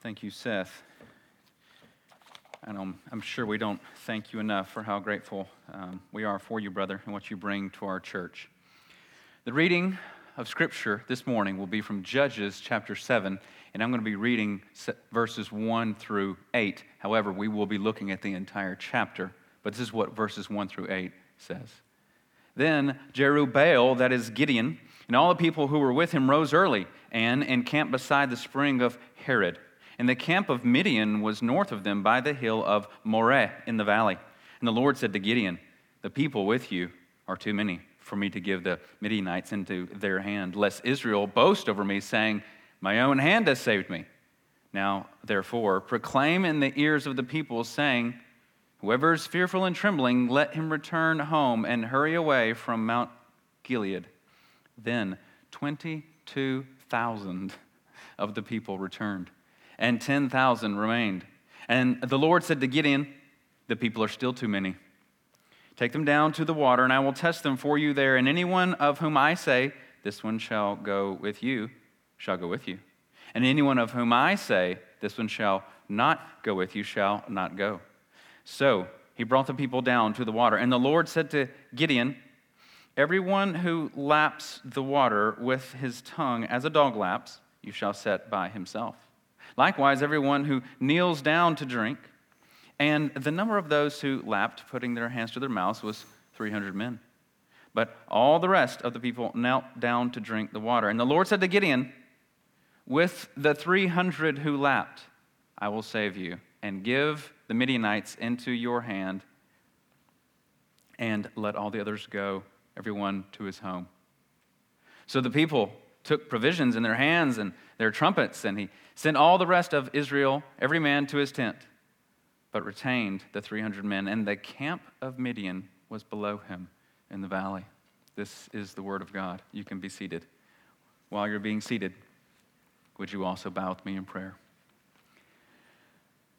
Thank you, Seth. And I'm, I'm sure we don't thank you enough for how grateful um, we are for you, brother, and what you bring to our church. The reading of Scripture this morning will be from Judges chapter 7, and I'm going to be reading verses 1 through 8. However, we will be looking at the entire chapter, but this is what verses 1 through 8 says. Then Jerubbaal, that is Gideon, and all the people who were with him rose early and encamped beside the spring of Harod. And the camp of Midian was north of them by the hill of Moreh in the valley. And the Lord said to Gideon, The people with you are too many for me to give the Midianites into their hand, lest Israel boast over me, saying, My own hand has saved me. Now, therefore, proclaim in the ears of the people, saying, Whoever is fearful and trembling, let him return home and hurry away from Mount Gilead. Then 22,000 of the people returned, and 10,000 remained. And the Lord said to Gideon, The people are still too many. Take them down to the water, and I will test them for you there. And anyone of whom I say, This one shall go with you, shall go with you. And anyone of whom I say, This one shall not go with you, shall not go. So he brought the people down to the water. And the Lord said to Gideon, Everyone who laps the water with his tongue as a dog laps, you shall set by himself. Likewise, everyone who kneels down to drink. And the number of those who lapped, putting their hands to their mouths, was 300 men. But all the rest of the people knelt down to drink the water. And the Lord said to Gideon, With the 300 who lapped, I will save you and give the Midianites into your hand, and let all the others go, everyone to his home. So the people took provisions in their hands and their trumpets, and he sent all the rest of Israel, every man to his tent, but retained the 300 men. And the camp of Midian was below him in the valley. This is the word of God. You can be seated. While you're being seated, would you also bow with me in prayer?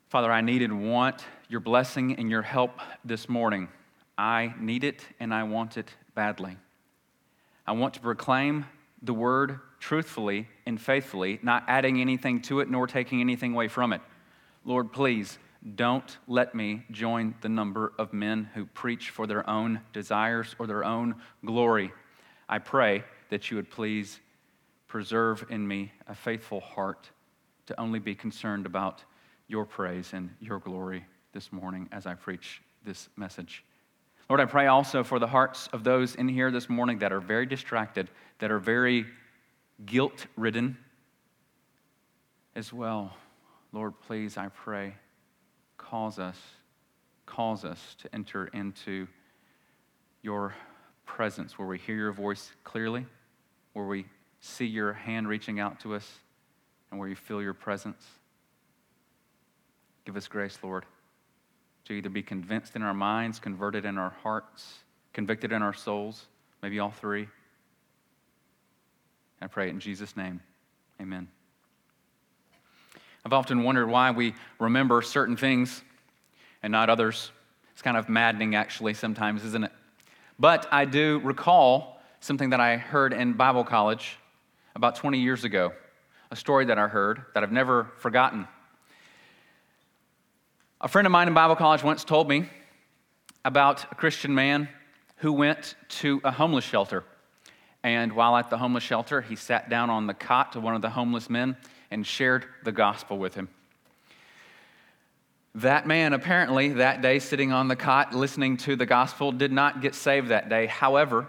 Father, I need and want your blessing and your help this morning. I need it and I want it badly. I want to proclaim the word truthfully and faithfully, not adding anything to it nor taking anything away from it. Lord, please don't let me join the number of men who preach for their own desires or their own glory. I pray that you would please preserve in me a faithful heart to only be concerned about your praise and your glory this morning as I preach this message. Lord, I pray also for the hearts of those in here this morning that are very distracted, that are very guilt ridden as well. Lord, please, I pray, cause us, cause us to enter into your presence where we hear your voice clearly, where we see your hand reaching out to us, and where you feel your presence. Give us grace, Lord, to either be convinced in our minds, converted in our hearts, convicted in our souls, maybe all three. I pray it in Jesus' name. Amen. I've often wondered why we remember certain things and not others. It's kind of maddening, actually, sometimes, isn't it? But I do recall something that I heard in Bible college about 20 years ago, a story that I heard that I've never forgotten. A friend of mine in Bible college once told me about a Christian man who went to a homeless shelter. And while at the homeless shelter, he sat down on the cot to one of the homeless men and shared the gospel with him. That man, apparently, that day sitting on the cot listening to the gospel, did not get saved that day. However,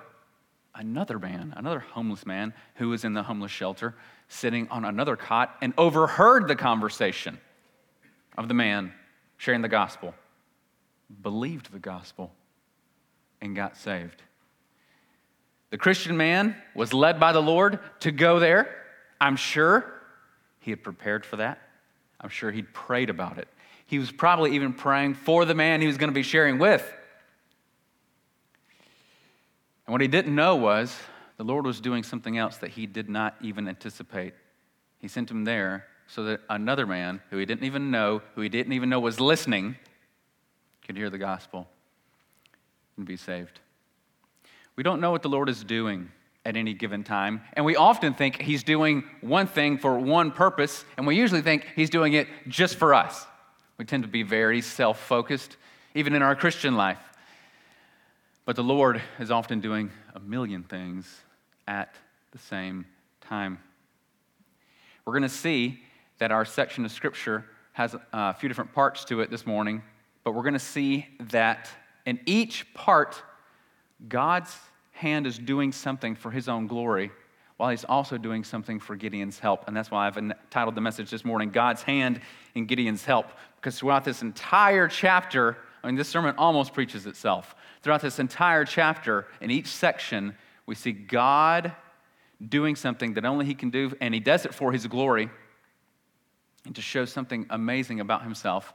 another man, another homeless man who was in the homeless shelter, sitting on another cot and overheard the conversation of the man sharing the gospel, believed the gospel, and got saved. The Christian man was led by the Lord to go there. I'm sure he had prepared for that. I'm sure he'd prayed about it. He was probably even praying for the man he was going to be sharing with. And what he didn't know was the Lord was doing something else that he did not even anticipate. He sent him there so that another man who he didn't even know, who he didn't even know was listening, could hear the gospel and be saved. We don't know what the Lord is doing at any given time. And we often think he's doing one thing for one purpose, and we usually think he's doing it just for us. We tend to be very self focused, even in our Christian life. But the Lord is often doing a million things at the same time. We're going to see that our section of Scripture has uh, a few different parts to it this morning, but we're going to see that in each part, God's hand is doing something for his own glory while he's also doing something for Gideon's help. And that's why I've entitled the message this morning, God's Hand in Gideon's Help. Because throughout this entire chapter, I mean, this sermon almost preaches itself. Throughout this entire chapter, in each section, we see God doing something that only he can do, and he does it for his glory and to show something amazing about himself.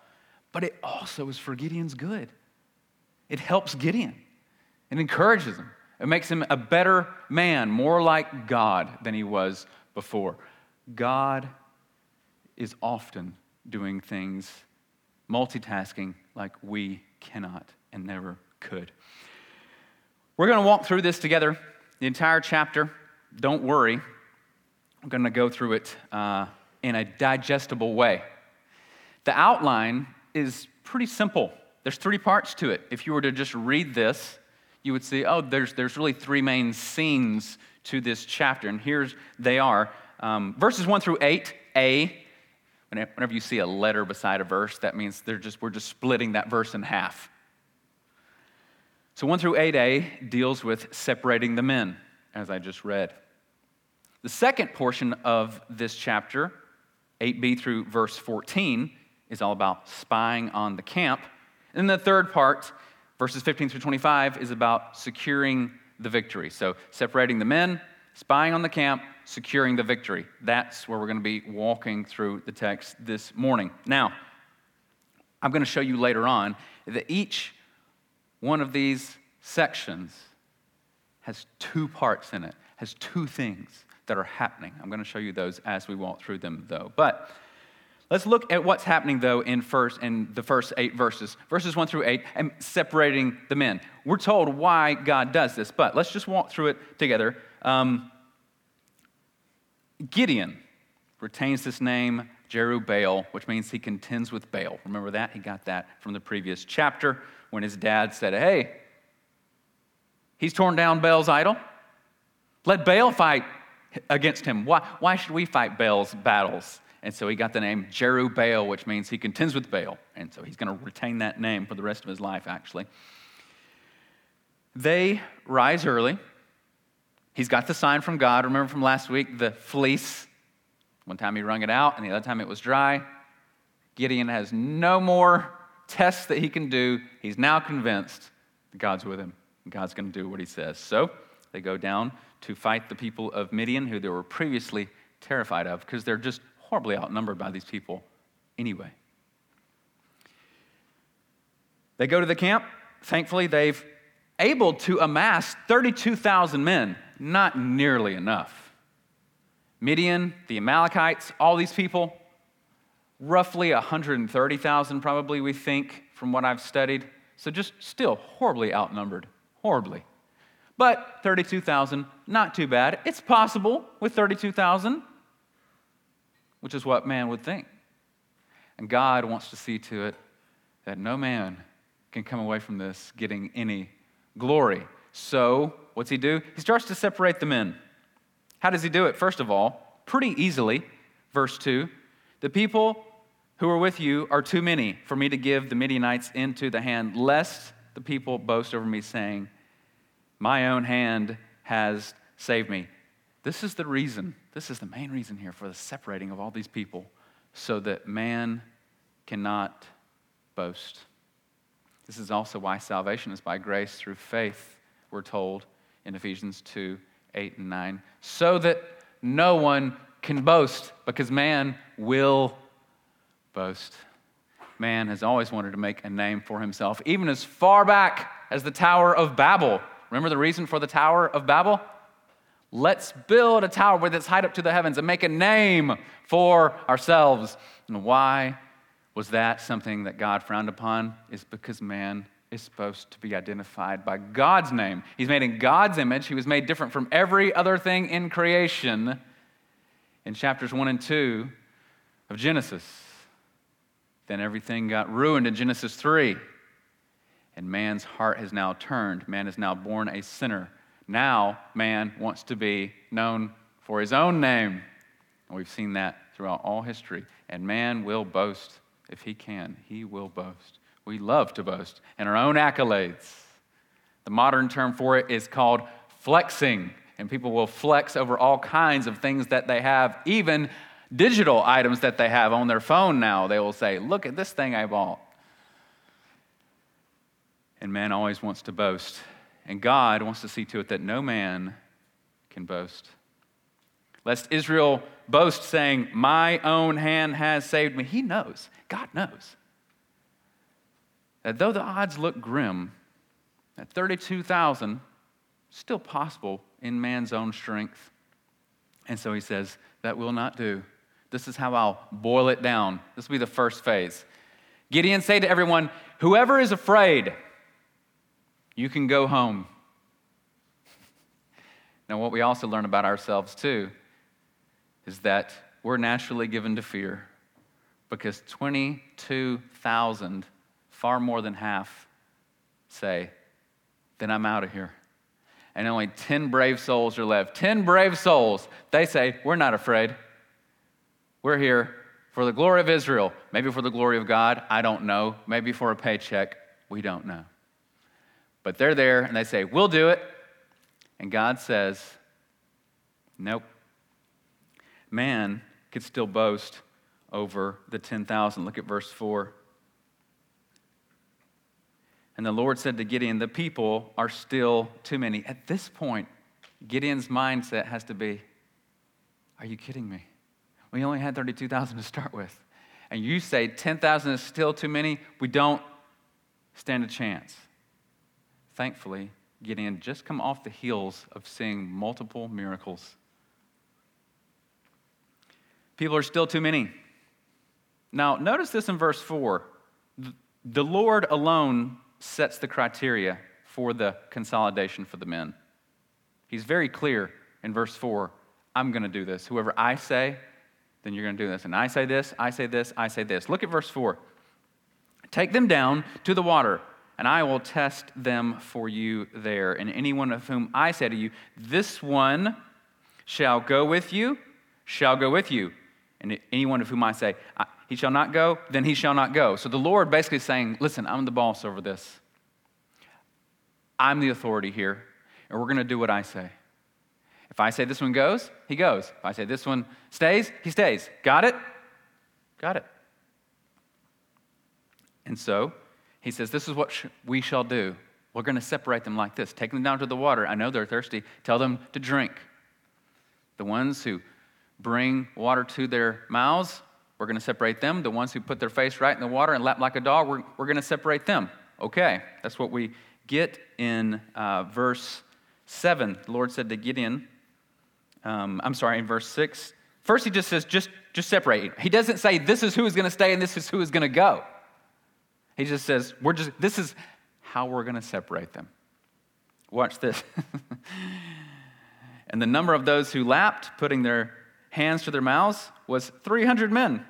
But it also is for Gideon's good. It helps Gideon, it encourages him. It makes him a better man, more like God than he was before. God is often doing things, multitasking like we cannot and never could. We're going to walk through this together, the entire chapter. Don't worry, I'm going to go through it uh, in a digestible way. The outline is pretty simple. There's three parts to it. If you were to just read this, you would see, oh, there's, there's really three main scenes to this chapter, and here's they are. Um, verses 1 through 8a, whenever you see a letter beside a verse, that means they're just, we're just splitting that verse in half. So 1 through 8a deals with separating the men, as I just read. The second portion of this chapter, 8b through verse 14, is all about spying on the camp. And the third part Verses 15 through 25 is about securing the victory. So, separating the men, spying on the camp, securing the victory. That's where we're going to be walking through the text this morning. Now, I'm going to show you later on that each one of these sections has two parts in it, has two things that are happening. I'm going to show you those as we walk through them, though. But Let's look at what's happening though in first in the first eight verses, verses one through eight, and separating the men. We're told why God does this, but let's just walk through it together. Um, Gideon retains this name Jerubbaal, which means he contends with Baal. Remember that? He got that from the previous chapter when his dad said, "Hey, he's torn down Baal's idol. Let Baal fight against him. Why, why should we fight Baal's battles?" And so he got the name Jerubbaal, which means he contends with Baal. And so he's going to retain that name for the rest of his life, actually. They rise early. He's got the sign from God. Remember from last week, the fleece. One time he wrung it out, and the other time it was dry. Gideon has no more tests that he can do. He's now convinced that God's with him. God's going to do what he says. So they go down to fight the people of Midian, who they were previously terrified of, because they're just horribly outnumbered by these people anyway. They go to the camp. Thankfully, they've able to amass 32,000 men, not nearly enough. Midian, the Amalekites, all these people, roughly 130,000 probably we think from what I've studied. So just still horribly outnumbered, horribly. But 32,000, not too bad. It's possible with 32,000 which is what man would think. And God wants to see to it that no man can come away from this getting any glory. So, what's he do? He starts to separate the men. How does he do it? First of all, pretty easily, verse 2 The people who are with you are too many for me to give the Midianites into the hand, lest the people boast over me, saying, My own hand has saved me. This is the reason, this is the main reason here for the separating of all these people, so that man cannot boast. This is also why salvation is by grace through faith, we're told in Ephesians 2 8 and 9, so that no one can boast, because man will boast. Man has always wanted to make a name for himself, even as far back as the Tower of Babel. Remember the reason for the Tower of Babel? Let's build a tower with its height up to the heavens and make a name for ourselves. And why was that something that God frowned upon? Is because man is supposed to be identified by God's name. He's made in God's image. He was made different from every other thing in creation in chapters 1 and 2 of Genesis. Then everything got ruined in Genesis 3. And man's heart has now turned. Man is now born a sinner. Now, man wants to be known for his own name. And we've seen that throughout all history. And man will boast if he can. He will boast. We love to boast in our own accolades. The modern term for it is called flexing. And people will flex over all kinds of things that they have, even digital items that they have on their phone now. They will say, Look at this thing I bought. And man always wants to boast. And God wants to see to it that no man can boast. Lest Israel boast, saying, My own hand has saved me. He knows. God knows. That though the odds look grim, at 32,000, still possible in man's own strength. And so he says, That will not do. This is how I'll boil it down. This will be the first phase. Gideon said to everyone, Whoever is afraid, you can go home. Now, what we also learn about ourselves, too, is that we're naturally given to fear because 22,000, far more than half, say, Then I'm out of here. And only 10 brave souls are left. 10 brave souls. They say, We're not afraid. We're here for the glory of Israel, maybe for the glory of God, I don't know, maybe for a paycheck, we don't know. But they're there and they say, We'll do it. And God says, Nope. Man could still boast over the 10,000. Look at verse 4. And the Lord said to Gideon, The people are still too many. At this point, Gideon's mindset has to be, Are you kidding me? We only had 32,000 to start with. And you say 10,000 is still too many? We don't stand a chance. Thankfully, Gideon just come off the heels of seeing multiple miracles. People are still too many. Now, notice this in verse 4. The Lord alone sets the criteria for the consolidation for the men. He's very clear in verse 4 I'm going to do this. Whoever I say, then you're going to do this. And I say this, I say this, I say this. Look at verse 4. Take them down to the water and I will test them for you there. And anyone of whom I say to you, This one shall go with you, shall go with you. And anyone of whom I say, He shall not go, then he shall not go. So the Lord basically saying, Listen, I'm the boss over this. I'm the authority here, and we're going to do what I say. If I say this one goes, he goes. If I say this one stays, he stays. Got it? Got it. And so, he says, This is what sh- we shall do. We're going to separate them like this. Take them down to the water. I know they're thirsty. Tell them to drink. The ones who bring water to their mouths, we're going to separate them. The ones who put their face right in the water and lap like a dog, we're, we're going to separate them. Okay, that's what we get in uh, verse 7. The Lord said to Gideon, um, I'm sorry, in verse 6. First, he just says, just, just separate. He doesn't say, this is who is going to stay and this is who is going to go. He just says, we're just, this is how we're going to separate them. Watch this. and the number of those who lapped, putting their hands to their mouths, was 300 men.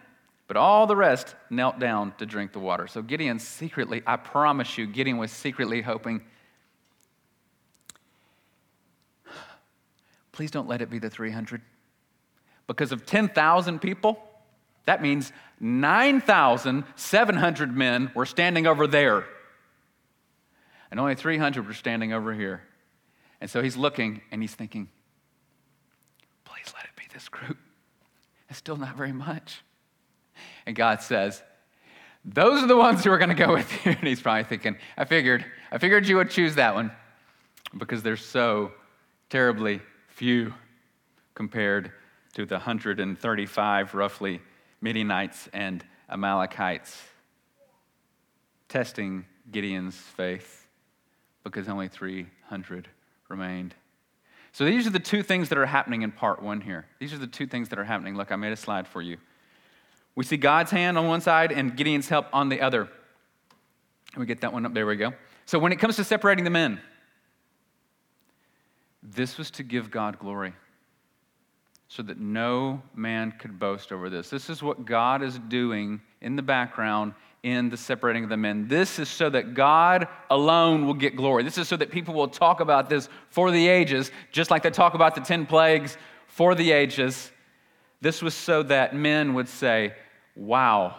But all the rest knelt down to drink the water. So Gideon secretly, I promise you, Gideon was secretly hoping, please don't let it be the 300. Because of 10,000 people, that means 9,700 men were standing over there, and only 300 were standing over here. And so he's looking and he's thinking, please let it be this group. It's still not very much. And God says, those are the ones who are going to go with you. And he's probably thinking, I figured, I figured you would choose that one because they're so terribly few compared to the 135 roughly Midianites and Amalekites, testing Gideon's faith because only 300 remained. So these are the two things that are happening in part one here. These are the two things that are happening. Look, I made a slide for you. We see God's hand on one side and Gideon's help on the other. We get that one up. There we go. So when it comes to separating the men, this was to give God glory so that no man could boast over this. This is what God is doing in the background in the separating of the men. This is so that God alone will get glory. This is so that people will talk about this for the ages, just like they talk about the 10 plagues for the ages. This was so that men would say, Wow,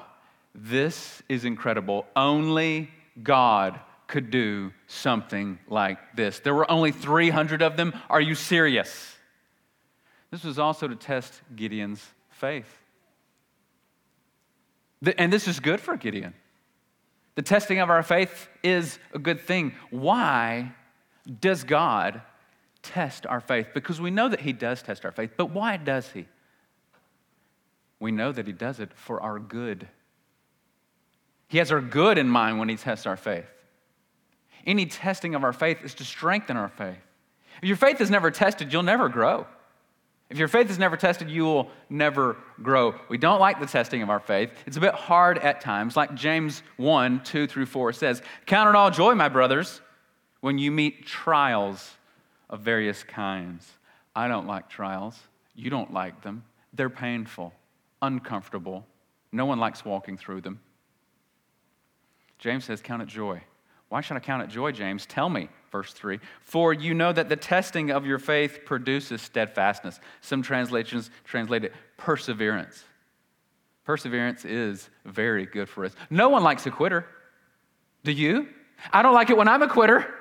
this is incredible. Only God could do something like this. There were only 300 of them. Are you serious? This was also to test Gideon's faith. And this is good for Gideon. The testing of our faith is a good thing. Why does God test our faith? Because we know that He does test our faith, but why does He? We know that He does it for our good. He has our good in mind when He tests our faith. Any testing of our faith is to strengthen our faith. If your faith is never tested, you'll never grow. If your faith is never tested, you will never grow. We don't like the testing of our faith. It's a bit hard at times, like James 1 2 through 4 says Count it all joy, my brothers, when you meet trials of various kinds. I don't like trials. You don't like them. They're painful, uncomfortable. No one likes walking through them. James says, Count it joy. Why should I count it joy, James? Tell me verse 3. For you know that the testing of your faith produces steadfastness. Some translations translate it perseverance. Perseverance is very good for us. No one likes a quitter. Do you? I don't like it when I'm a quitter.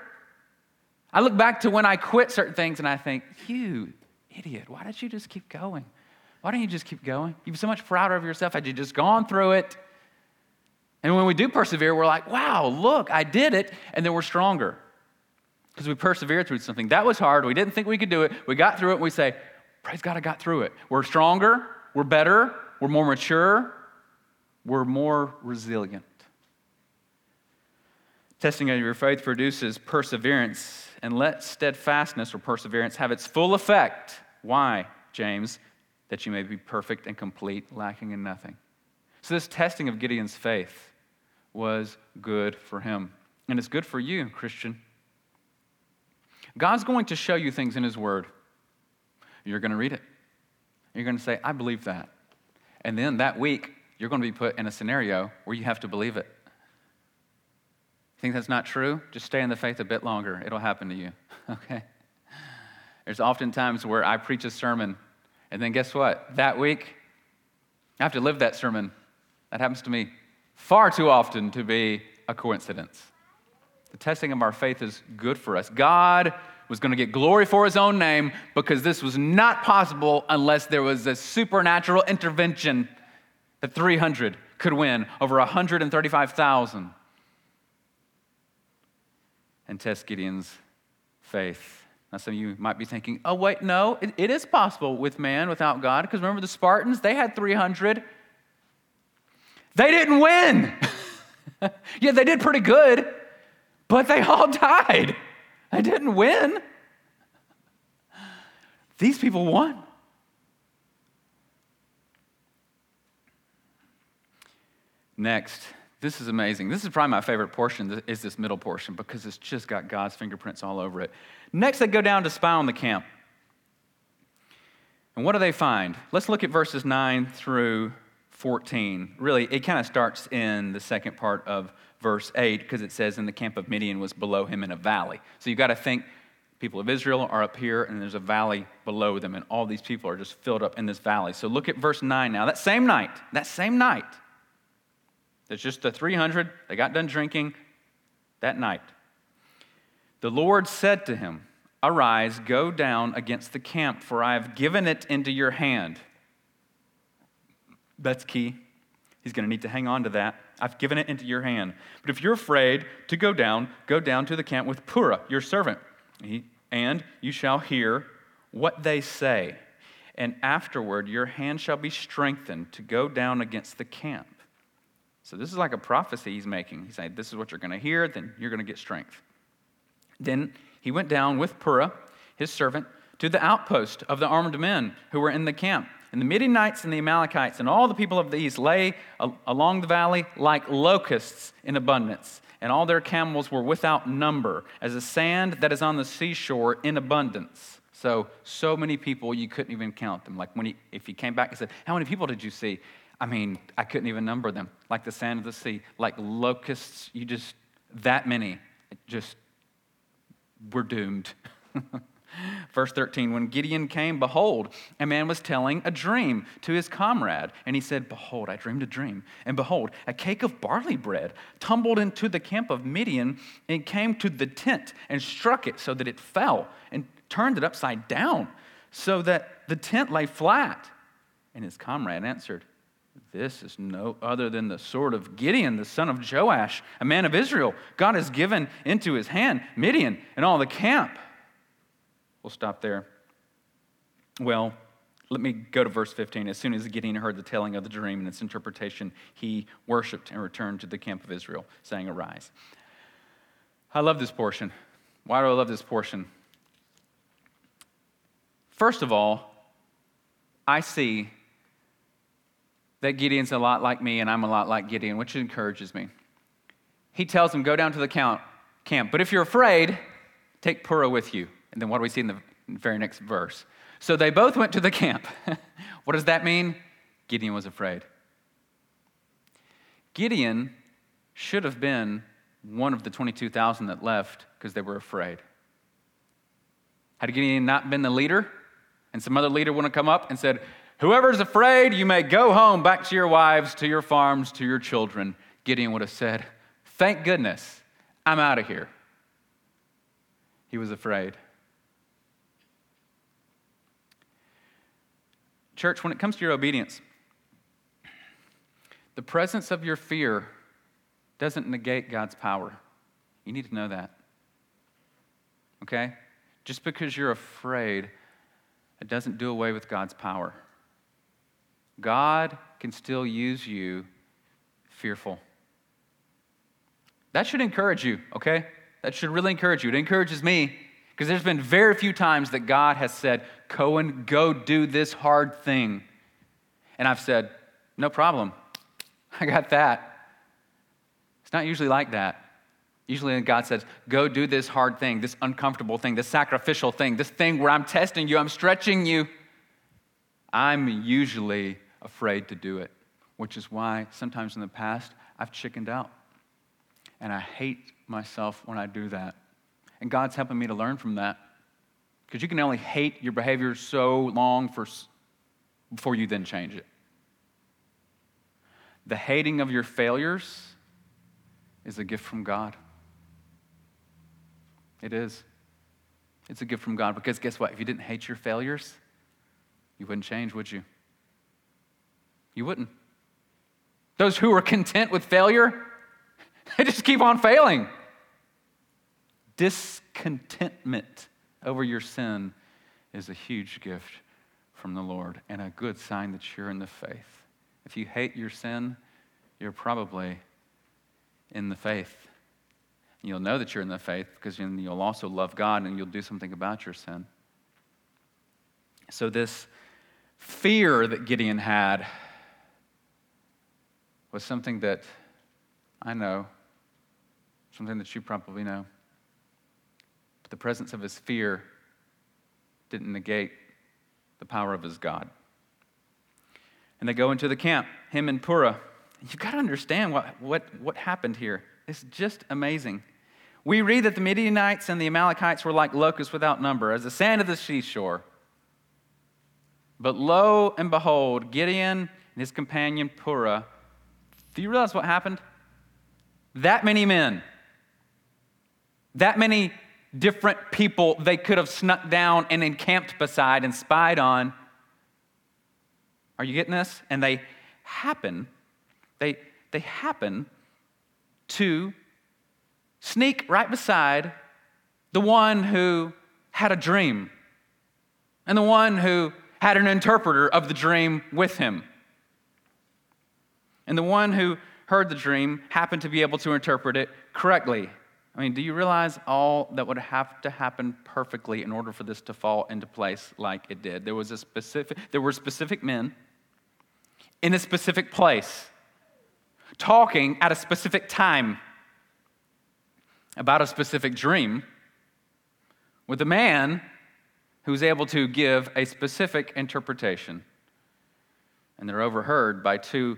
I look back to when I quit certain things and I think, you idiot, why did you just keep going? Why don't you just keep going? You're so much prouder of yourself had you just gone through it. And when we do persevere, we're like, wow, look, I did it, and then we're stronger because we persevered through something. That was hard. We didn't think we could do it. We got through it, and we say, Praise God, I got through it. We're stronger, we're better, we're more mature, we're more resilient. Testing of your faith produces perseverance, and let steadfastness or perseverance have its full effect. Why, James? That you may be perfect and complete, lacking in nothing. So, this testing of Gideon's faith was good for him. And it's good for you, Christian. God's going to show you things in His Word. You're going to read it. You're going to say, I believe that. And then that week, you're going to be put in a scenario where you have to believe it. Think that's not true? Just stay in the faith a bit longer. It'll happen to you. Okay? There's often times where I preach a sermon, and then guess what? That week, I have to live that sermon. That happens to me far too often to be a coincidence. The testing of our faith is good for us. God was going to get glory for his own name because this was not possible unless there was a supernatural intervention that 300 could win over 135,000 and test Gideon's faith. Now, some of you might be thinking, oh, wait, no, it, it is possible with man without God because remember the Spartans? They had 300. They didn't win. yeah, they did pretty good. But they all died. I didn't win. These people won. Next, this is amazing. This is probably my favorite portion is this middle portion because it's just got God's fingerprints all over it. Next, they go down to spy on the camp. And what do they find? Let's look at verses 9 through 14. Really, it kind of starts in the second part of verse 8 because it says, in the camp of Midian was below him in a valley. So you've got to think people of Israel are up here and there's a valley below them, and all these people are just filled up in this valley. So look at verse 9 now. That same night, that same night, there's just the 300, they got done drinking that night. The Lord said to him, Arise, go down against the camp, for I have given it into your hand. That's key. He's going to need to hang on to that. I've given it into your hand. But if you're afraid to go down, go down to the camp with Purah, your servant, and you shall hear what they say. And afterward, your hand shall be strengthened to go down against the camp. So, this is like a prophecy he's making. He's saying, This is what you're going to hear, then you're going to get strength. Then he went down with Purah, his servant, to the outpost of the armed men who were in the camp. And the Midianites and the Amalekites and all the people of the east lay along the valley like locusts in abundance. And all their camels were without number, as the sand that is on the seashore in abundance. So, so many people you couldn't even count them. Like when he, if he came back and said, How many people did you see? I mean, I couldn't even number them. Like the sand of the sea, like locusts, you just, that many. Just, we're doomed. Verse 13 When Gideon came, behold, a man was telling a dream to his comrade. And he said, Behold, I dreamed a dream. And behold, a cake of barley bread tumbled into the camp of Midian and came to the tent and struck it so that it fell and turned it upside down so that the tent lay flat. And his comrade answered, This is no other than the sword of Gideon, the son of Joash, a man of Israel. God has given into his hand Midian and all the camp. We'll stop there. Well, let me go to verse 15. As soon as Gideon heard the telling of the dream and its interpretation, he worshiped and returned to the camp of Israel, saying, Arise. I love this portion. Why do I love this portion? First of all, I see that Gideon's a lot like me and I'm a lot like Gideon, which encourages me. He tells him, Go down to the camp, but if you're afraid, take Purah with you. And then what do we see in the very next verse? So they both went to the camp. what does that mean? Gideon was afraid. Gideon should have been one of the 22,000 that left because they were afraid. Had Gideon not been the leader, and some other leader would have come up and said, Whoever's afraid, you may go home back to your wives, to your farms, to your children. Gideon would have said, Thank goodness, I'm out of here. He was afraid. Church, when it comes to your obedience, the presence of your fear doesn't negate God's power. You need to know that. Okay? Just because you're afraid, it doesn't do away with God's power. God can still use you fearful. That should encourage you, okay? That should really encourage you. It encourages me because there's been very few times that God has said, Cohen, go do this hard thing. And I've said, no problem. I got that. It's not usually like that. Usually, God says, go do this hard thing, this uncomfortable thing, this sacrificial thing, this thing where I'm testing you, I'm stretching you. I'm usually afraid to do it, which is why sometimes in the past I've chickened out. And I hate myself when I do that. And God's helping me to learn from that. Because you can only hate your behavior so long for, before you then change it. The hating of your failures is a gift from God. It is. It's a gift from God because guess what? If you didn't hate your failures, you wouldn't change, would you? You wouldn't. Those who are content with failure, they just keep on failing discontentment over your sin is a huge gift from the Lord and a good sign that you're in the faith. If you hate your sin, you're probably in the faith. You'll know that you're in the faith because you'll also love God and you'll do something about your sin. So, this fear that Gideon had was something that I know, something that you probably know. The presence of his fear didn't negate the power of his God. And they go into the camp, him and Purah. You've got to understand what, what, what happened here. It's just amazing. We read that the Midianites and the Amalekites were like locusts without number, as the sand of the seashore. But lo and behold, Gideon and his companion Purah, do you realize what happened? That many men, that many different people they could have snuck down and encamped beside and spied on. Are you getting this? And they happen, they, they happen to sneak right beside the one who had a dream and the one who had an interpreter of the dream with him. And the one who heard the dream happened to be able to interpret it correctly. I mean, do you realize all that would have to happen perfectly in order for this to fall into place like it did? There was a specific there were specific men in a specific place talking at a specific time about a specific dream with a man who's able to give a specific interpretation. And they're overheard by two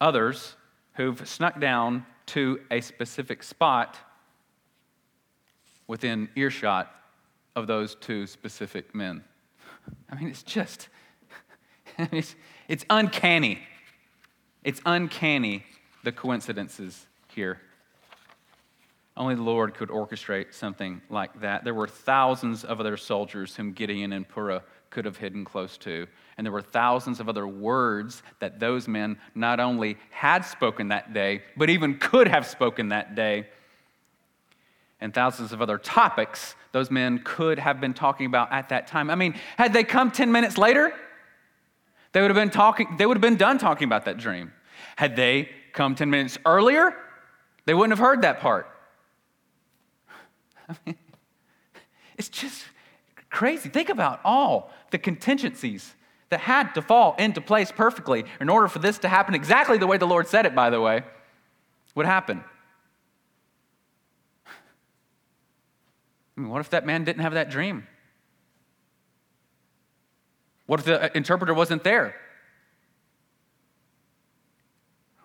others who've snuck down to a specific spot within earshot of those two specific men. I mean, it's just, it's, it's uncanny. It's uncanny the coincidences here. Only the Lord could orchestrate something like that. There were thousands of other soldiers whom Gideon and Purah could have hidden close to. And there were thousands of other words that those men not only had spoken that day, but even could have spoken that day. And thousands of other topics those men could have been talking about at that time. I mean, had they come 10 minutes later, they would have been talking, they would have been done talking about that dream. Had they come 10 minutes earlier, they wouldn't have heard that part. I mean, it's just crazy. Think about all the contingencies that had to fall into place perfectly in order for this to happen exactly the way the Lord said it, by the way, would happen. I mean, what if that man didn't have that dream? What if the uh, interpreter wasn't there?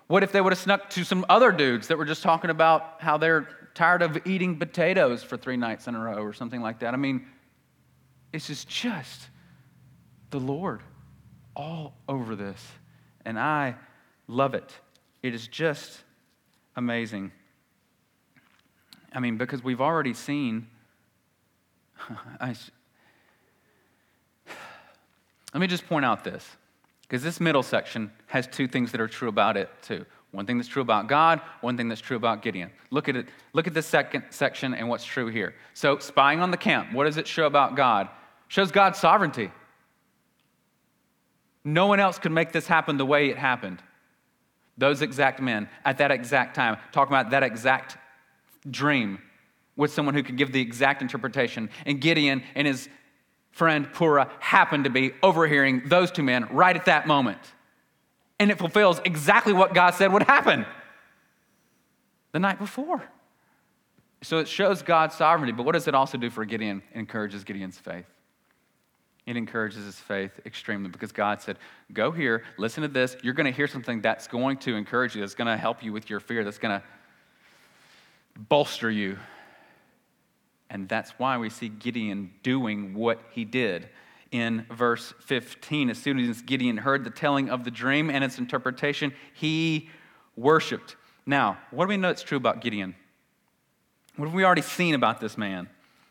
What if they would have snuck to some other dudes that were just talking about how they're tired of eating potatoes for three nights in a row or something like that? I mean, this is just the Lord all over this. And I love it. It is just amazing. I mean, because we've already seen. I, let me just point out this. Because this middle section has two things that are true about it, too. One thing that's true about God, one thing that's true about Gideon. Look at it. Look at this second section and what's true here. So, spying on the camp, what does it show about God? shows God's sovereignty. No one else could make this happen the way it happened. Those exact men at that exact time, talking about that exact dream with someone who could give the exact interpretation. And Gideon and his friend Purah happened to be overhearing those two men right at that moment. And it fulfills exactly what God said would happen the night before. So it shows God's sovereignty, but what does it also do for Gideon? It encourages Gideon's faith. It encourages his faith extremely because God said, Go here, listen to this. You're going to hear something that's going to encourage you, that's going to help you with your fear, that's going to bolster you and that's why we see Gideon doing what he did. In verse 15, as soon as Gideon heard the telling of the dream and its interpretation, he worshiped. Now, what do we know that's true about Gideon? What have we already seen about this man?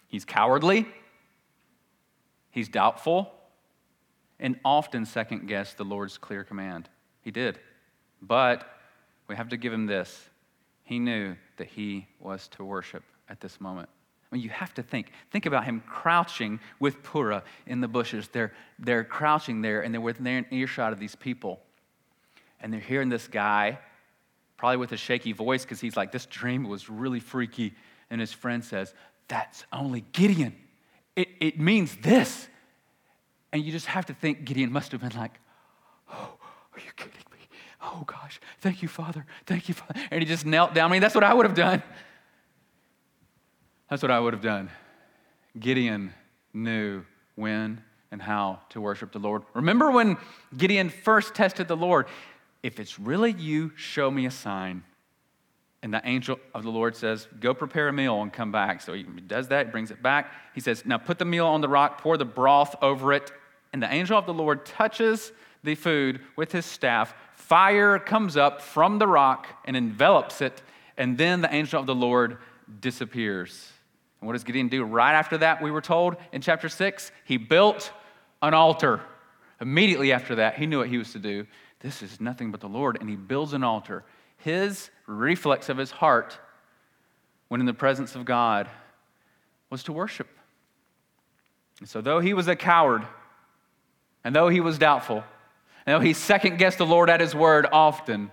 He's cowardly, he's doubtful, and often second guessed the Lord's clear command. He did. But we have to give him this. He knew that he was to worship at this moment. You have to think. Think about him crouching with Purah in the bushes. They're, they're crouching there and they're within earshot of these people. And they're hearing this guy, probably with a shaky voice, because he's like, This dream was really freaky. And his friend says, That's only Gideon. It, it means this. And you just have to think Gideon must have been like, Oh, are you kidding me? Oh gosh, thank you, Father. Thank you, Father. And he just knelt down. I mean, that's what I would have done. That's what I would have done. Gideon knew when and how to worship the Lord. Remember when Gideon first tested the Lord? If it's really you, show me a sign. And the angel of the Lord says, Go prepare a meal and come back. So he does that, brings it back. He says, Now put the meal on the rock, pour the broth over it. And the angel of the Lord touches the food with his staff. Fire comes up from the rock and envelops it. And then the angel of the Lord disappears. And what does Gideon do right after that? We were told in chapter 6, he built an altar. Immediately after that, he knew what he was to do. This is nothing but the Lord, and he builds an altar. His reflex of his heart when in the presence of God was to worship. And so, though he was a coward, and though he was doubtful, and though he second guessed the Lord at his word often,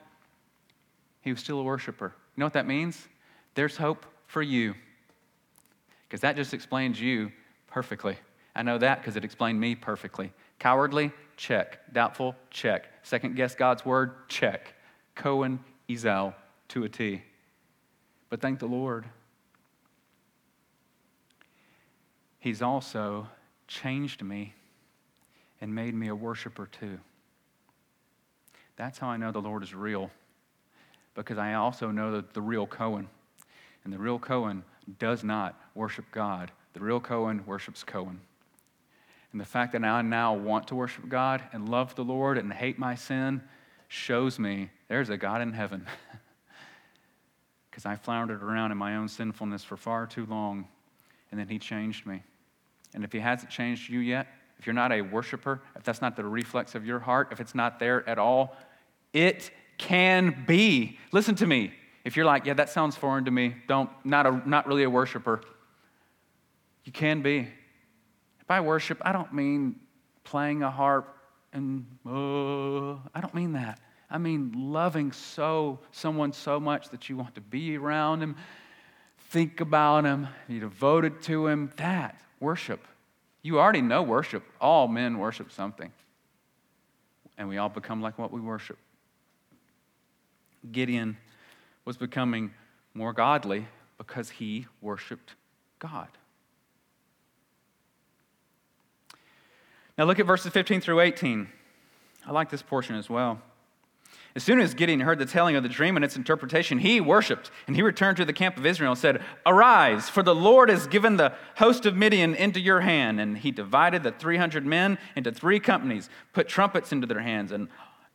he was still a worshiper. You know what that means? There's hope for you. Because that just explains you perfectly. I know that because it explained me perfectly. Cowardly, check. Doubtful, check. Second guess God's word, check. Cohen, Ezel, to a T. But thank the Lord. He's also changed me and made me a worshiper too. That's how I know the Lord is real, because I also know that the real Cohen. And the real Cohen does not worship God, the real Cohen worships Cohen. And the fact that I now want to worship God and love the Lord and hate my sin shows me there's a God in heaven. Because I floundered around in my own sinfulness for far too long, and then He changed me. And if He hasn't changed you yet, if you're not a worshiper, if that's not the reflex of your heart, if it's not there at all, it can be. Listen to me. If you're like, yeah, that sounds foreign to me, don't, not, a, not really a worshiper, you can be. By worship, I don't mean playing a harp and, uh, I don't mean that. I mean loving so someone so much that you want to be around him, think about him, be devoted to him. That worship. You already know worship. All men worship something. And we all become like what we worship. Gideon was becoming more godly because he worshiped God. Now look at verses 15 through 18. I like this portion as well. As soon as Gideon heard the telling of the dream and its interpretation, he worshiped, and he returned to the camp of Israel and said, Arise, for the Lord has given the host of Midian into your hand. And he divided the 300 men into three companies, put trumpets into their hands, and,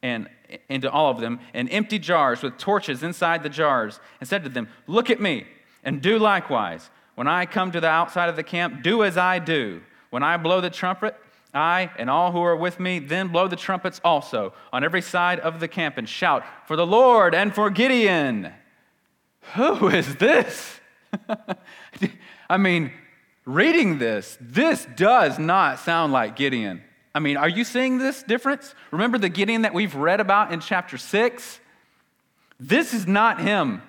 and into all of them, and empty jars with torches inside the jars, and said to them, Look at me, and do likewise. When I come to the outside of the camp, do as I do. When I blow the trumpet, I and all who are with me, then blow the trumpets also on every side of the camp and shout for the Lord and for Gideon. Who is this? I mean, reading this, this does not sound like Gideon. I mean, are you seeing this difference? Remember the Gideon that we've read about in chapter 6? This is not him.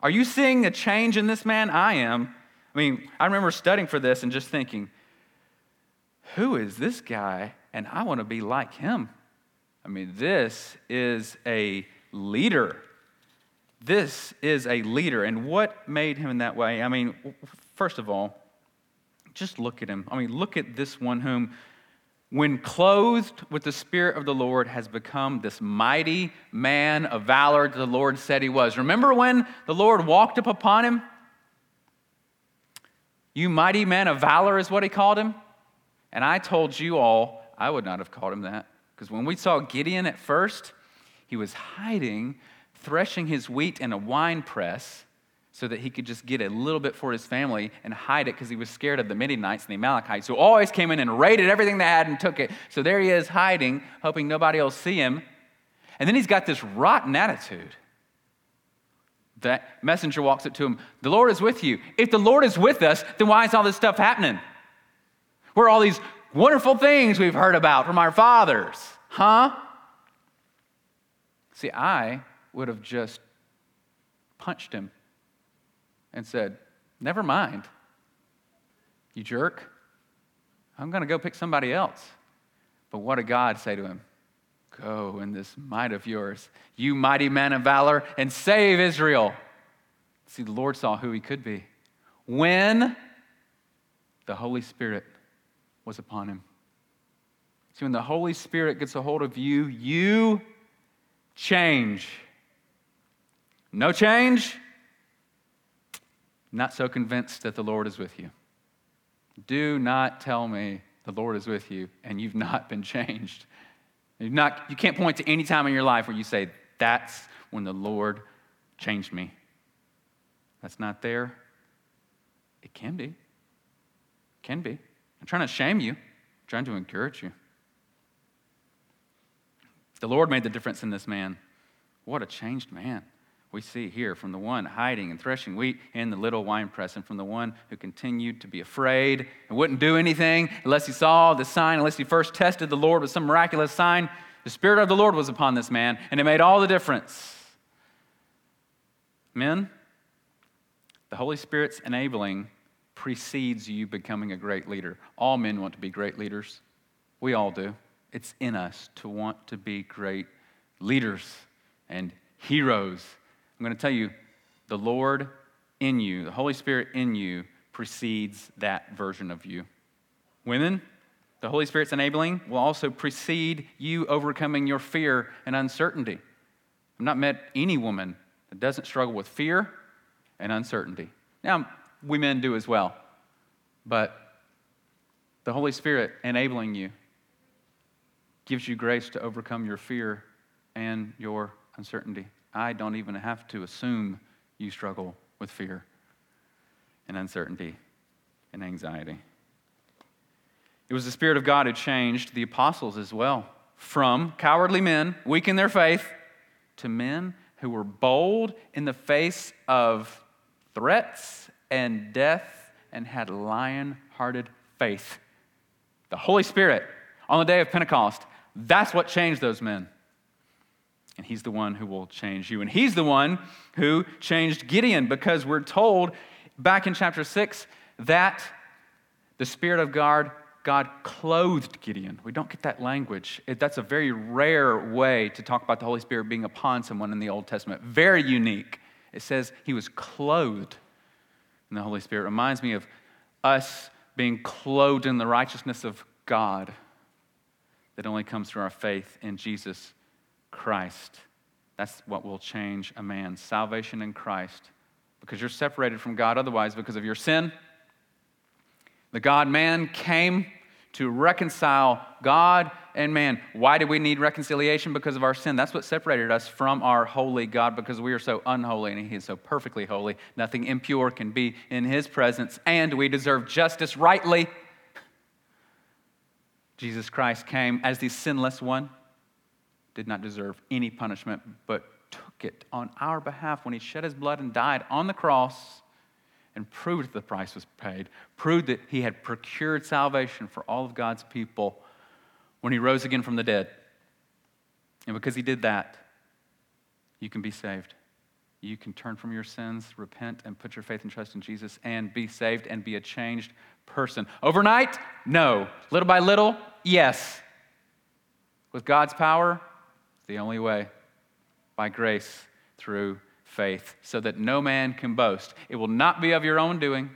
Are you seeing a change in this man? I am. I mean, I remember studying for this and just thinking, who is this guy? And I want to be like him. I mean, this is a leader. This is a leader. And what made him in that way? I mean, first of all, just look at him. I mean, look at this one whom, when clothed with the Spirit of the Lord, has become this mighty man of valor that the Lord said he was. Remember when the Lord walked up upon him? You mighty man of valor is what he called him. And I told you all, I would not have called him that. Because when we saw Gideon at first, he was hiding, threshing his wheat in a wine press so that he could just get a little bit for his family and hide it because he was scared of the Midianites and the Amalekites, who always came in and raided everything they had and took it. So there he is hiding, hoping nobody will see him. And then he's got this rotten attitude. That messenger walks up to him, The Lord is with you. If the Lord is with us, then why is all this stuff happening? Where all these wonderful things we've heard about from our fathers, huh? See, I would have just punched him and said, Never mind, you jerk. I'm going to go pick somebody else. But what did God say to him? Go in this might of yours, you mighty man of valor, and save Israel. See, the Lord saw who he could be. When the Holy Spirit was upon him. See, when the Holy Spirit gets a hold of you, you change. No change? Not so convinced that the Lord is with you. Do not tell me the Lord is with you and you've not been changed. You've not, you can't point to any time in your life where you say, That's when the Lord changed me. That's not there. It can be. It Can be. I'm trying to shame you, I'm trying to encourage you. The Lord made the difference in this man. What a changed man we see here from the one hiding and threshing wheat in the little wine press, and from the one who continued to be afraid and wouldn't do anything unless he saw the sign, unless he first tested the Lord with some miraculous sign. The Spirit of the Lord was upon this man, and it made all the difference. Men, The Holy Spirit's enabling precedes you becoming a great leader. All men want to be great leaders. We all do. It's in us to want to be great leaders and heroes. I'm going to tell you the Lord in you, the Holy Spirit in you, precedes that version of you. Women, the Holy Spirit's enabling will also precede you overcoming your fear and uncertainty. I've not met any woman that doesn't struggle with fear and uncertainty. Now, we men do as well, but the Holy Spirit enabling you gives you grace to overcome your fear and your uncertainty. I don't even have to assume you struggle with fear and uncertainty and anxiety. It was the Spirit of God who changed the apostles as well from cowardly men, weak in their faith, to men who were bold in the face of threats and death and had lion hearted faith. The Holy Spirit on the day of Pentecost, that's what changed those men. And He's the one who will change you. And He's the one who changed Gideon because we're told back in chapter 6 that the Spirit of God, God clothed Gideon. We don't get that language. It, that's a very rare way to talk about the Holy Spirit being upon someone in the Old Testament. Very unique. It says he was clothed in the Holy Spirit. It reminds me of us being clothed in the righteousness of God that only comes through our faith in Jesus Christ. That's what will change a man salvation in Christ. Because you're separated from God otherwise because of your sin. The God man came to reconcile God and man. Why do we need reconciliation? Because of our sin. That's what separated us from our holy God because we are so unholy and He is so perfectly holy. Nothing impure can be in His presence, and we deserve justice rightly. Jesus Christ came as the sinless one did not deserve any punishment, but took it on our behalf when he shed his blood and died on the cross and proved the price was paid, proved that he had procured salvation for all of God's people when he rose again from the dead. And because he did that, you can be saved. You can turn from your sins, repent, and put your faith and trust in Jesus and be saved and be a changed person. Overnight? No. Little by little? Yes. With God's power? The only way by grace through faith, so that no man can boast. It will not be of your own doing,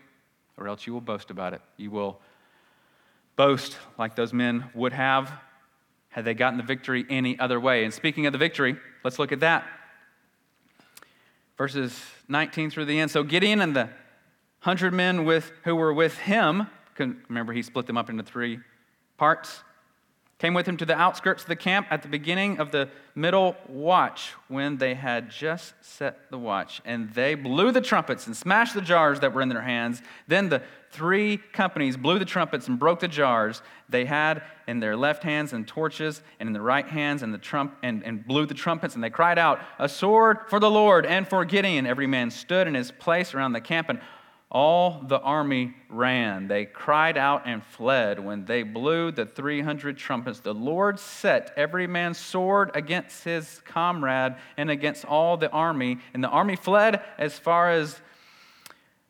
or else you will boast about it. You will boast like those men would have had they gotten the victory any other way. And speaking of the victory, let's look at that. Verses 19 through the end. So Gideon and the hundred men with, who were with him, remember he split them up into three parts came with him to the outskirts of the camp at the beginning of the middle watch when they had just set the watch. And they blew the trumpets and smashed the jars that were in their hands. Then the three companies blew the trumpets and broke the jars they had in their left hands and torches and in the right hands and the trump and, and blew the trumpets and they cried out a sword for the lord and for gideon every man stood in his place around the camp and all the army ran. They cried out and fled when they blew the 300 trumpets. The Lord set every man's sword against his comrade and against all the army. And the army fled as far as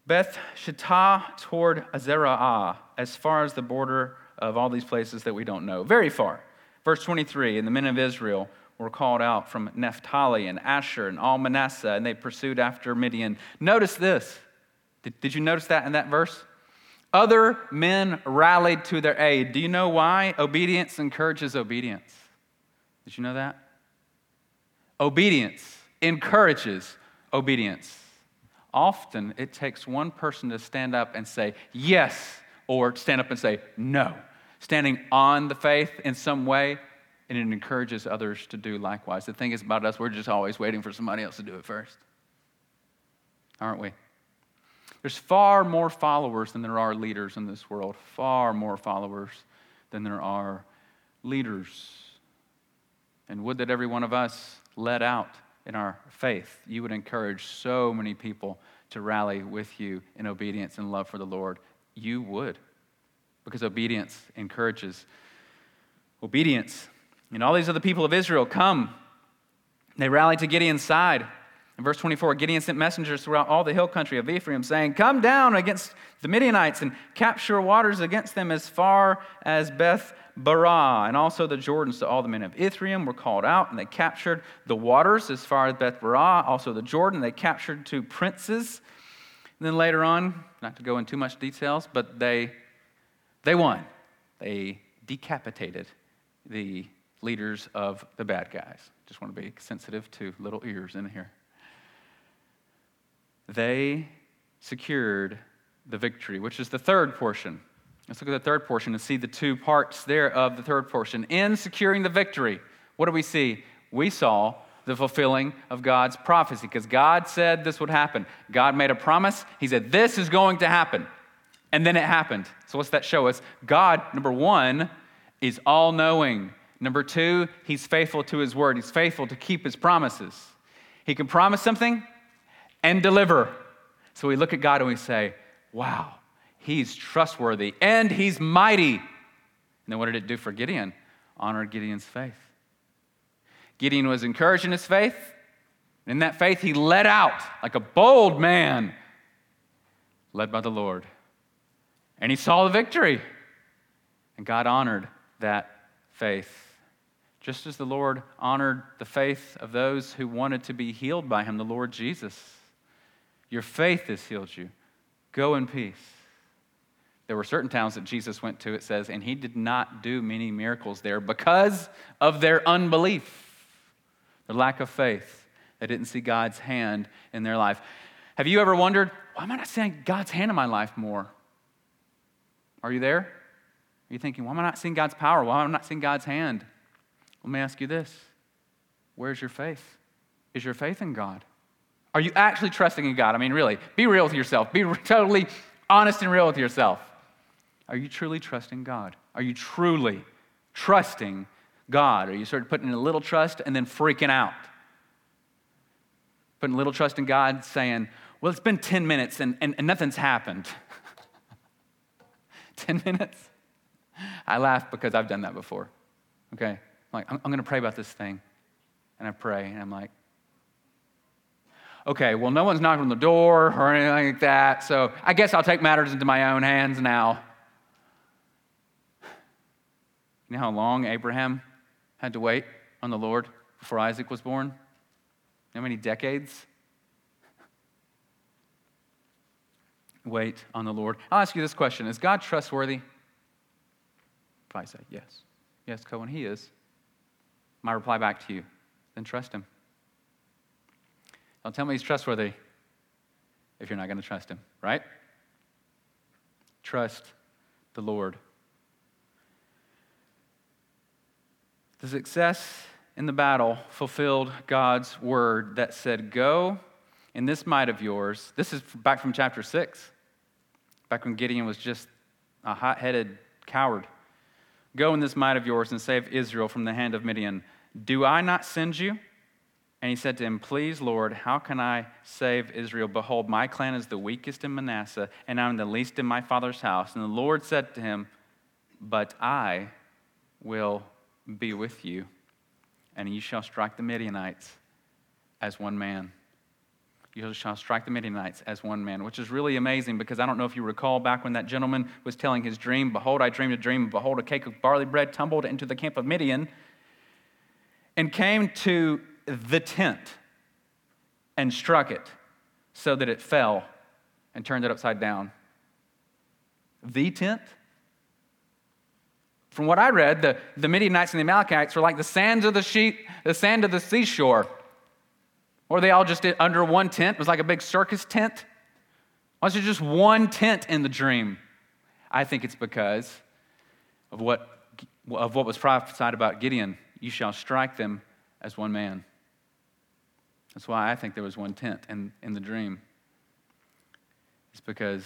Beth Shittah toward Azerah, as far as the border of all these places that we don't know. Very far. Verse 23 And the men of Israel were called out from Naphtali and Asher and all Manasseh, and they pursued after Midian. Notice this. Did, did you notice that in that verse? Other men rallied to their aid. Do you know why? Obedience encourages obedience. Did you know that? Obedience encourages obedience. Often it takes one person to stand up and say yes, or stand up and say no. Standing on the faith in some way, and it encourages others to do likewise. The thing is about us, we're just always waiting for somebody else to do it first. Aren't we? There's far more followers than there are leaders in this world, far more followers than there are leaders. And would that every one of us led out in our faith, you would encourage so many people to rally with you in obedience and love for the Lord. You would, because obedience encourages obedience. And all these other people of Israel come. They rally to Gideon's side. In verse 24, Gideon sent messengers throughout all the hill country of Ephraim, saying, Come down against the Midianites and capture waters against them as far as Beth Barah. And also the Jordans to all the men of Ephraim were called out, and they captured the waters as far as Beth Barah, also the Jordan. They captured two princes. And then later on, not to go into too much details, but they, they won. They decapitated the leaders of the bad guys. Just want to be sensitive to little ears in here. They secured the victory, which is the third portion. Let's look at the third portion and see the two parts there of the third portion. In securing the victory, what do we see? We saw the fulfilling of God's prophecy because God said this would happen. God made a promise. He said, This is going to happen. And then it happened. So, what's that show us? God, number one, is all knowing. Number two, he's faithful to his word. He's faithful to keep his promises. He can promise something and deliver. So we look at God and we say, wow, he's trustworthy and he's mighty. And then what did it do for Gideon? Honored Gideon's faith. Gideon was encouraged in his faith. And in that faith, he led out like a bold man, led by the Lord. And he saw the victory. And God honored that faith. Just as the Lord honored the faith of those who wanted to be healed by him, the Lord Jesus. Your faith has healed you. Go in peace. There were certain towns that Jesus went to, it says, and he did not do many miracles there because of their unbelief, their lack of faith. They didn't see God's hand in their life. Have you ever wondered, why am I not seeing God's hand in my life more? Are you there? Are you thinking, why am I not seeing God's power? Why am I not seeing God's hand? Let me ask you this Where's your faith? Is your faith in God? Are you actually trusting in God? I mean, really, be real with yourself. Be totally honest and real with yourself. Are you truly trusting God? Are you truly trusting God? Are you sort of putting in a little trust and then freaking out? Putting a little trust in God, saying, Well, it's been 10 minutes and, and, and nothing's happened. 10 minutes? I laugh because I've done that before. Okay? I'm like, I'm, I'm going to pray about this thing. And I pray, and I'm like, okay, well, no one's knocking on the door or anything like that, so I guess I'll take matters into my own hands now. You know how long Abraham had to wait on the Lord before Isaac was born? How many decades? Wait on the Lord. I'll ask you this question Is God trustworthy? If I say yes. Yes, Cohen, he is. My reply back to you then trust him. Don't tell me he's trustworthy if you're not going to trust him, right? Trust the Lord. The success in the battle fulfilled God's word that said, Go in this might of yours. This is back from chapter 6, back when Gideon was just a hot headed coward. Go in this might of yours and save Israel from the hand of Midian. Do I not send you? And he said to him, Please, Lord, how can I save Israel? Behold, my clan is the weakest in Manasseh, and I'm the least in my father's house. And the Lord said to him, But I will be with you, and you shall strike the Midianites as one man. You shall strike the Midianites as one man, which is really amazing because I don't know if you recall back when that gentleman was telling his dream Behold, I dreamed a dream, behold, a cake of barley bread tumbled into the camp of Midian and came to the tent and struck it so that it fell and turned it upside down. The tent? From what I read, the, the Midianites and the Amalekites were like the sands of the sheep, the sand of the seashore. Or they all just did under one tent. It was like a big circus tent. Why was there just one tent in the dream? I think it's because of what, of what was prophesied about Gideon. You shall strike them as one man. That's why I think there was one tent in, in the dream. It's because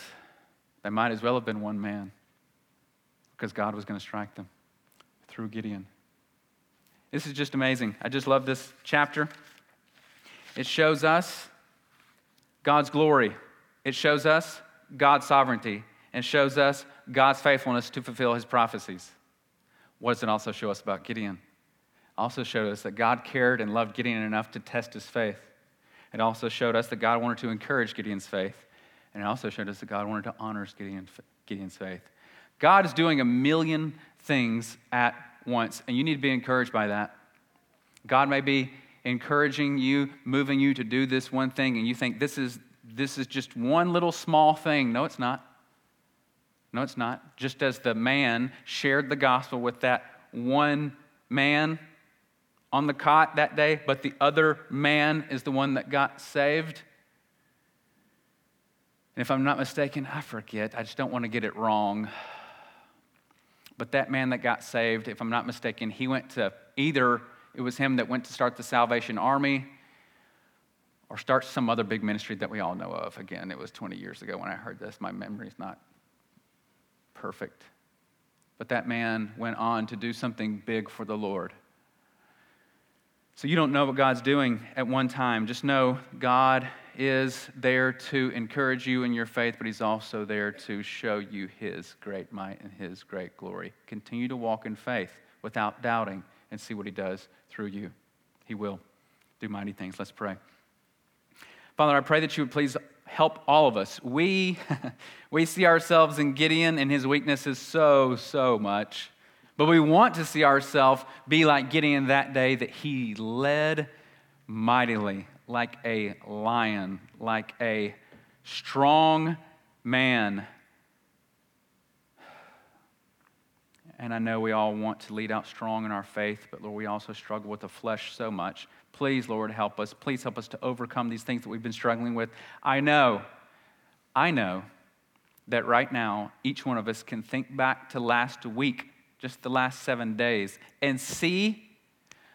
they might as well have been one man, because God was going to strike them through Gideon. This is just amazing. I just love this chapter. It shows us God's glory, it shows us God's sovereignty, and shows us God's faithfulness to fulfill his prophecies. What does it also show us about Gideon? Also showed us that God cared and loved Gideon enough to test his faith. It also showed us that God wanted to encourage Gideon's faith. And it also showed us that God wanted to honor Gideon's, faith. God is doing a million things at once, and you need to be encouraged by that. God may be encouraging you, moving you to do this one thing, and you think this is, this is just one little small thing. No, it's not. No, it's not. Just as the man shared the gospel with that one man on the cot that day, but the other man is the one that got saved. And if I'm not mistaken, I forget. I just don't want to get it wrong. But that man that got saved, if I'm not mistaken, he went to either it was him that went to start the Salvation Army or start some other big ministry that we all know of. Again, it was 20 years ago when I heard this. My memory's not perfect. But that man went on to do something big for the Lord. So you don't know what God's doing at one time. Just know God is there to encourage you in your faith, but He's also there to show you His great might and His great glory. Continue to walk in faith without doubting and see what He does through you. He will do mighty things. Let's pray. Father, I pray that you would please help all of us. We, we see ourselves in Gideon and his weaknesses so, so much. But we want to see ourselves be like Gideon that day that he led mightily, like a lion, like a strong man And I know we all want to lead out strong in our faith, but Lord, we also struggle with the flesh so much. Please, Lord, help us. Please help us to overcome these things that we've been struggling with. I know, I know that right now, each one of us can think back to last week, just the last seven days, and see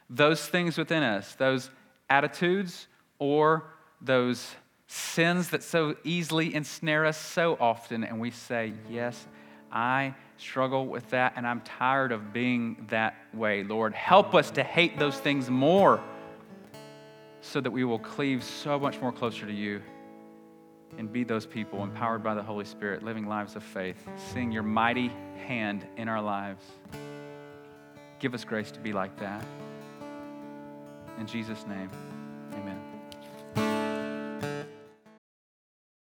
those things within us, those attitudes or those sins that so easily ensnare us so often, and we say, Yes, I struggle with that, and I'm tired of being that way. Lord, help us to hate those things more so that we will cleave so much more closer to you and be those people empowered by the Holy Spirit, living lives of faith, seeing your mighty hand in our lives. Give us grace to be like that. In Jesus' name.